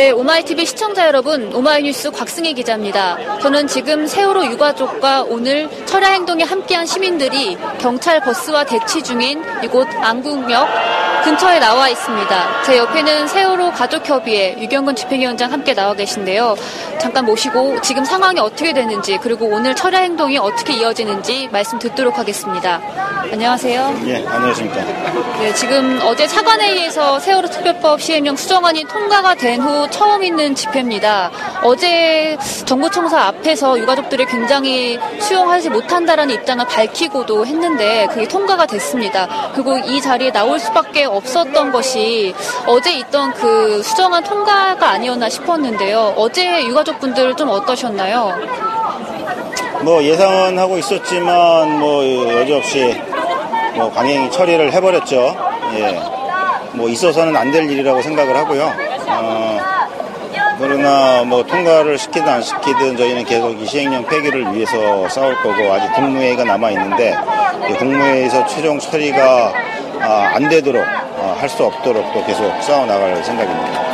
네, 오마이TV 시청자 여러분, 오마이뉴스 곽승희 기자입니다. 저는 지금 세월호 유가족과 오늘 철야 행동에 함께한 시민들이 경찰 버스와 대치 중인 이곳 안국역 근처에 나와 있습니다. 제 옆에는 세월호 가족협의회 유경근 집행위원장 함께 나와 계신데요. 잠깐 모시고 지금 상황이 어떻게 되는지 그리고 오늘 철야 행동이 어떻게 이어지는지 말씀 듣도록 하겠습니다. 안녕하세요. 예, 안녕하십니까. 네, 지금 어제 차관회의에서 세월호 특별법 시행령 수정안이 통과가 된후 처음 있는 집회입니다. 어제 정부청사 앞에서 유가족들이 굉장히 수용하지 못한다라는 입장을 밝히고도 했는데 그게 통과가 됐습니다. 그리고 이 자리에 나올 수밖에 없었던 것이 어제 있던 그 수정안 통과가 아니었나 싶었는데요. 어제 유가족분들 좀 어떠셨나요? 뭐 예상은 하고 있었지만 뭐 여지없이 뭐 강행이 처리를 해버렸죠. 예. 뭐 있어서는 안 될 일이라고 생각을 하고요. 어, 그러나 뭐 통과를 시키든 안 시키든 저희는 계속 이 시행령 폐기를 위해서 싸울 거고 아직 국무회의가 남아 있는데 국무회의에서 최종 처리가 아, 안 되도록 어, 할수 없도록 또 계속 싸워 나갈 생각입니다.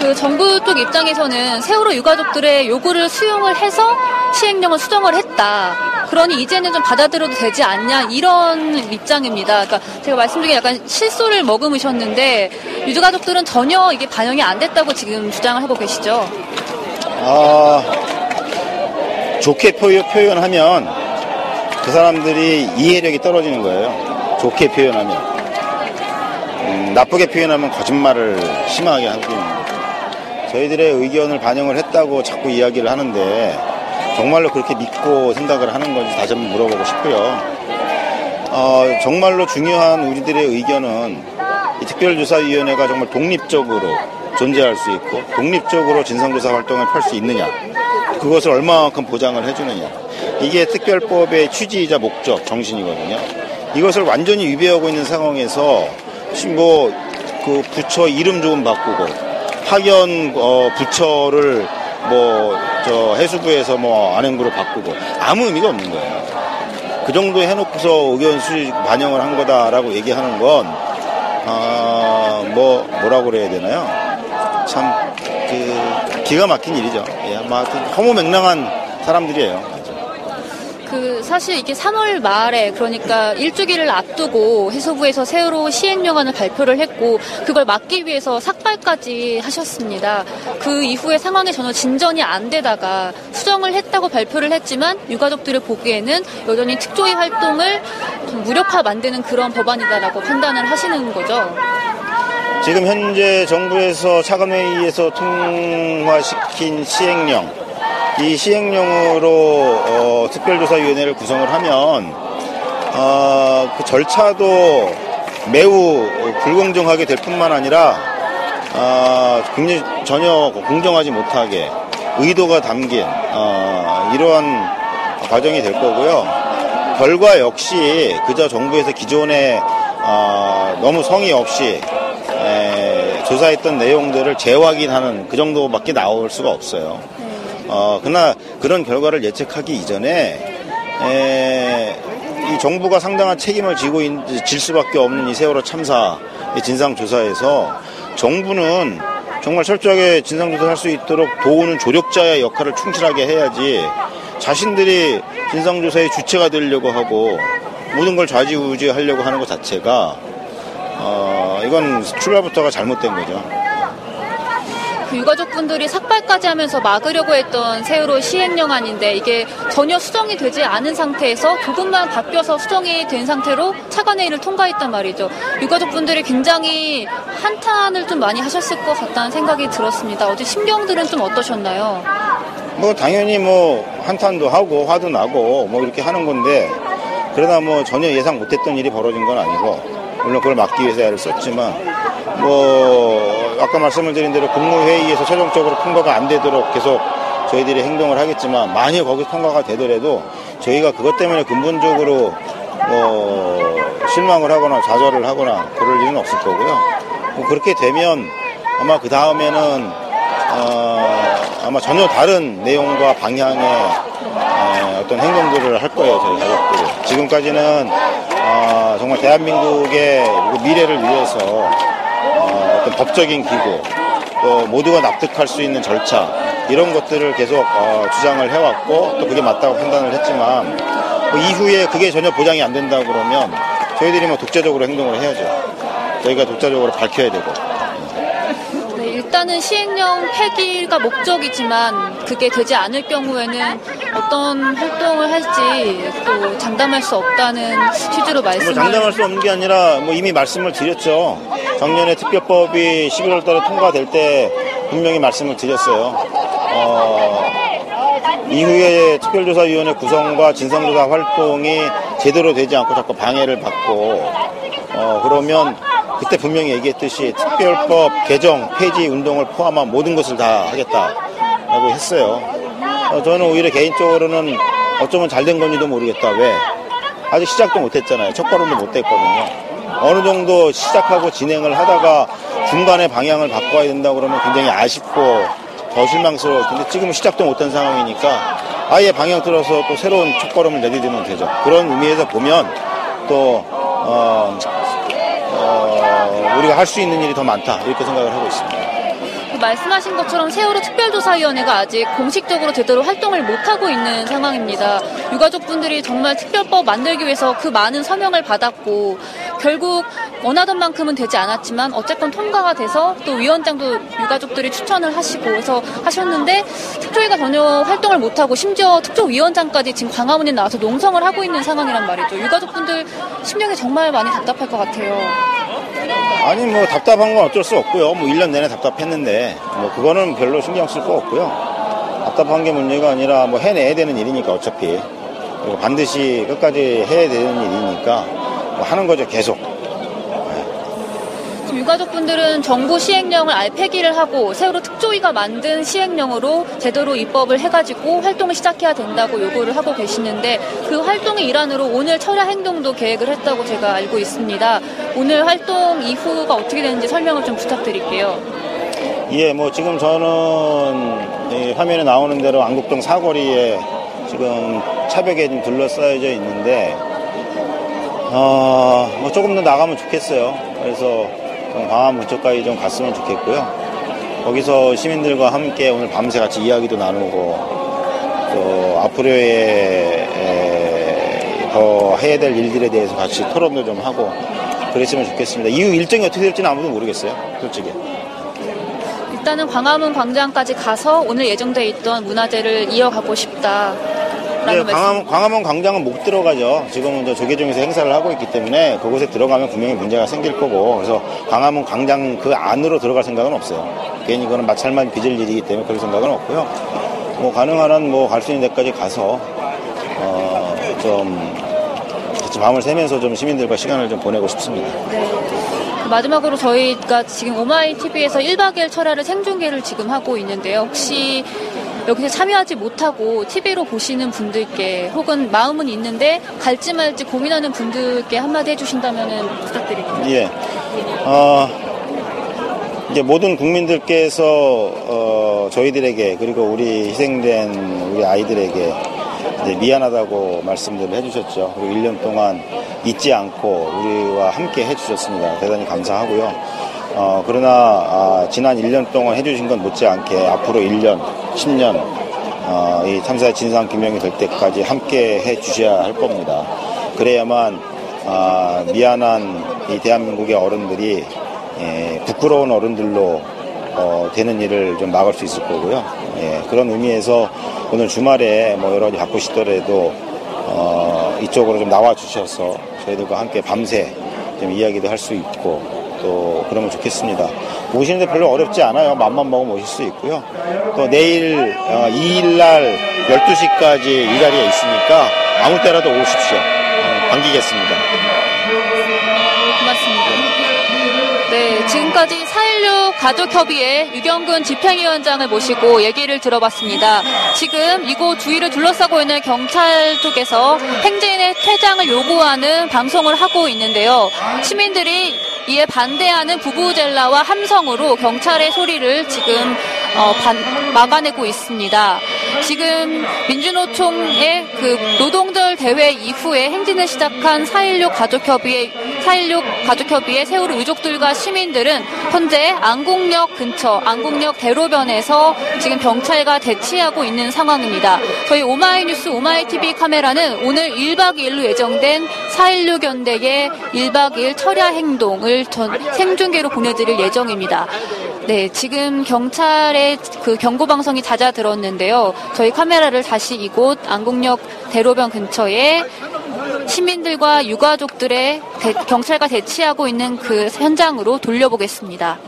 그 정부 쪽 입장에서는 세월호 유가족들의 요구를 수용을 해서 시행령을 수정을 했다. 그러니 이제는 좀 받아들여도 되지 않냐 이런 입장입니다. 그러니까 제가 말씀 중에 약간 실소를 머금으셨는데 유가족들은 전혀 이게 반영이 안 됐다고 지금 주장을 하고 계시죠. 아, 좋게 표현, 표현하면 그 사람들이 이해력이 떨어지는 거예요. 좋게 표현하면. 음, 나쁘게 표현하면 거짓말을 심하게 겁니다. 저희들의 의견을 반영을 했다고 자꾸 이야기를 하는데 정말로 그렇게 믿고 생각을 하는 건지 다시 한번 물어보고 싶고요. 어, 정말로 중요한 우리들의 의견은 이 특별조사위원회가 정말 독립적으로 존재할 수 있고 독립적으로 진상조사 활동을 펼 수 있느냐 그것을 얼마만큼 보장을 해주느냐 이게 특별법의 취지이자 목적 정신이거든요. 이것을 완전히 위배하고 있는 상황에서 지금 뭐 그 부처 이름 좀 바꾸고 파견 어, 부처를 뭐 저 해수부에서 뭐 안행부로 바꾸고 아무 의미가 없는 거예요. 그 정도 해놓고서 의견 수집 반영을 한 거다라고 얘기하는 건, 아, 뭐, 뭐라고 그래야 되나요? 참, 그, 기가 막힌 일이죠. 예, 뭐, 허무맹랑한 사람들이에요. 그 사실 이게 3월 말에 그러니까 일주기를 앞두고 해수부에서 세월호 시행령안을 발표를 했고 그걸 막기 위해서 삭발까지 하셨습니다. 그 이후에 상황이 전혀 진전이 안 되다가 수정을 했다고 발표를 했지만 유가족들이 보기에는 여전히 특조위 활동을 좀 무력화 만드는 그런 법안이다라고 판단을 하시는 거죠. 지금 현재 정부에서 차관회의에서 통과시킨 시행령, 이 시행령으로 어, 특별조사위원회를 구성을 하면 어, 그 절차도 매우 불공정하게 될 뿐만 아니라 어, 전혀 공정하지 못하게 의도가 담긴 어, 이러한 과정이 될 거고요. 결과 역시 그저 정부에서 기존에 어, 너무 성의 없이 에, 조사했던 내용들을 재확인하는 그 정도밖에 나올 수가 없어요. 어, 그러나 그런 결과를 예측하기 이전에 에, 이 정부가 상당한 책임을 지고 있- 질 수밖에 없는 이 세월호 참사 진상조사에서 정부는 정말 철저하게 진상조사를 할수 있도록 도우는 조력자의 역할을 충실하게 해야지 자신들이 진상조사의 주체가 되려고 하고 모든 걸 좌지우지하려고 하는 것 자체가 어, 이건 출발부터가 잘못된 거죠. 그 유가족분들이 삭발까지 하면서 막으려고 했던 세월호 시행령안인데 이게 전혀 수정이 되지 않은 상태에서 조금만 바뀌어서 수정이 된 상태로 차관회의를 통과했단 말이죠. 유가족분들이 굉장히 한탄을 좀 많이 하셨을 것 같다는 생각이 들었습니다. 어제 심경들은 좀 어떠셨나요? 뭐 당연히 뭐 한탄도 하고 화도 나고 뭐 이렇게 하는 건데 그러나 뭐 전혀 예상 못했던 일이 벌어진 건 아니고 물론 그걸 막기 위해서 애를 썼지만 뭐 아까 말씀을 드린 대로 국무회의에서 최종적으로 통과가 안 되도록 계속 저희들이 행동을 하겠지만 만약 거기 통과가 되더라도 저희가 그것 때문에 근본적으로 뭐 실망을 하거나 좌절을 하거나 그럴 일은 없을 거고요. 뭐 그렇게 되면 아마 그 다음에는 어, 아마 전혀 다른 내용과 방향의 에, 어떤 행동들을 할 거예요, 저희 가족들이. 지금까지는 어, 정말 대한민국의 그 미래를 위해서 어, 법적인 기구, 또 모두가 납득할 수 있는 절차 이런 것들을 계속 어, 주장을 해왔고 또 그게 맞다고 판단을 했지만 그 이후에 그게 전혀 보장이 안 된다 그러면 저희들이 뭐 독자적으로 행동을 해야죠. 저희가 독자적으로 밝혀야 되고. 네, 일단은 시행령 폐기가 목적이지만 그게 되지 않을 경우에는 어떤 활동을 할지 또 장담할 수 없다는 취지로 뭐 말씀을 장담할 수 없는 게 아니라 뭐 이미 말씀을 드렸죠. 작년에 특별법이 11월 달에 통과될 때 분명히 말씀을 드렸어요. 어, 이후에 특별조사위원회 구성과 진상조사 활동이 제대로 되지 않고 자꾸 방해를 받고 어, 그러면 그때 분명히 얘기했듯이 특별법 개정 폐지 운동을 포함한 모든 것을 다 하겠다라고 했어요. 어, 저는 오히려 개인적으로는 어쩌면 잘 된 건지도 모르겠다. 왜? 아직 시작도 못했잖아요. 첫 걸음도 못 뗐거든요. 어느 정도 시작하고 진행을 하다가 중간에 방향을 바꿔야 된다 그러면 굉장히 아쉽고 더 실망스러울 텐데 지금은 시작도 못한 상황이니까 아예 방향 틀어서 또 새로운 첫 걸음을 내디디면 되죠. 그런 의미에서 보면 또 어, 어, 우리가 할 수 있는 일이 더 많다 이렇게 생각을 하고 있습니다. 그 말씀하신 것처럼 세월호 특별조사위원회가 아직 공식적으로 제대로 활동을 못하고 있는 상황입니다. 유가족분들이 정말 특별법 만들기 위해서 그 많은 서명을 받았고 결국 원하던 만큼은 되지 않았지만 어쨌건 통과가 돼서 또 위원장도 유가족들이 추천을 하시고 해서 하셨는데 특조위가 전혀 활동을 못하고 심지어 특조위원장까지 지금 광화문에 나와서 농성을 하고 있는 상황이란 말이죠. 유가족분들 심령이 정말 많이 답답할 것 같아요. 아니 뭐 답답한 건 어쩔 수 없고요. 뭐 1년 내내 답답했는데 뭐 그거는 별로 신경 쓸 거 없고요. 답답한 게 문제가 아니라 뭐 해내야 되는 일이니까 어차피 그리고 반드시 끝까지 해야 되는 일이니까 뭐 하는 거죠 계속. 유가족분들은 정부 시행령을 아예 폐기를 하고 세월호 특조위가 만든 시행령으로 제대로 입법을 해가지고 활동을 시작해야 된다고 요구를 하고 계시는데 그 활동의 일환으로 오늘 철야 행동도 계획을 했다고 제가 알고 있습니다. 오늘 활동 이후가 어떻게 되는지 설명을 좀 부탁드릴게요. 예, 뭐 지금 저는 이 화면에 나오는 대로 안국동 사거리에 지금 차벽에 좀 둘러싸여져 있는데 어, 뭐 조금 더 나가면 좋겠어요. 그래서 좀 광화문 쪽까지 좀 갔으면 좋겠고요. 거기서 시민들과 함께 오늘 밤새 같이 이야기도 나누고 또 앞으로의 에, 더 해야 될 일들에 대해서 같이 토론도 좀 하고 그랬으면 좋겠습니다. 이후 일정이 어떻게 될지는 아무도 모르겠어요. 솔직히. 일단은 광화문 광장까지 가서 오늘 예정돼 있던 문화제를 이어가고 싶다라는 네. 광화문, 광화문 광장은 못 들어가죠. 지금은 저 조계종에서 행사를 하고 있기 때문에 그곳에 들어가면 분명히 문제가 생길 거고 그래서 광화문 광장 그 안으로 들어갈 생각은 없어요. 괜히 그거는 마찰만 빚을 일이기 때문에 그럴 생각은 없고요. 뭐 가능한 한 뭐 갈 수 있는 데까지 가서 어, 좀 같이 밤을 새면서 좀 시민들과 시간을 좀 보내고 싶습니다. 마지막으로 저희가 지금 오마이 TV에서 1박 2일 철야를 생중계를 지금 하고 있는데요. 혹시 여기서 참여하지 못하고 TV로 보시는 분들께 혹은 마음은 있는데 갈지 말지 고민하는 분들께 한마디 해주신다면 부탁드립니다. 예. 어, 이제 모든 국민들께서 어, 저희들에게 그리고 우리 희생된 우리 아이들에게 미안하다고 말씀들을 해주셨죠. 그리고 1년 동안 잊지 않고 우리와 함께 해주셨습니다. 대단히 감사하고요. 어, 그러나 아, 지난 1년 동안 해주신 건 못지않게 앞으로 1년, 10년 어, 이 참사의 진상 규명이 될 때까지 함께 해 주셔야 할 겁니다. 그래야만 아, 미안한 이 대한민국의 어른들이 예, 부끄러운 어른들로 어, 되는 일을 좀 막을 수 있을 거고요. 예, 그런 의미에서 오늘 주말에 뭐 여러 가지 바쁘시더라도 어, 이쪽으로 좀 나와 주셔서 저희들과 함께 밤새 좀 이야기도 할 수 있고 또 그러면 좋겠습니다. 오시는데 별로 어렵지 않아요. 맘만 먹으면 오실 수 있고요. 또 내일 어, 2일날 12시까지 이 자리에 있으니까 아무 때라도 오십시오. 어, 반기겠습니다. 고맙습니다. 네, 지금까지 4.16 가족협의회 유경근 집행위원장을 모시고 얘기를 들어봤습니다. 지금 이곳 주위를 둘러싸고 있는 경찰 쪽에서 행진의 퇴장을 요구하는 방송을 하고 있는데요. 시민들이 이에 반대하는 부부젤라와 함성으로 경찰의 소리를 지금 어, 반- 막아내고 있습니다. 지금 민주노총의 그 노동절 대회 이후에 행진을 시작한 4.16 가족협의회 4.16 가족협의회 세월호 유족들과 시민들은 현재 안국역 근처 안국역 대로변에서 지금 경찰과 대치하고 있는 상황입니다. 저희 오마이뉴스 오마이TV 카메라는 오늘 1박 2일로 예정된 4.16 연대의 1박 2일 철야 행동을 전 생중계로 보내드릴 예정입니다. 네, 지금 경찰의 그 경고 방송이 잦아들었는데요. 저희 카메라를 다시 이곳 안국역 대로변 근처에 시민들과 유가족들의 대- 경찰과 대치하고 있는 그 현장으로 돌려보겠습니다.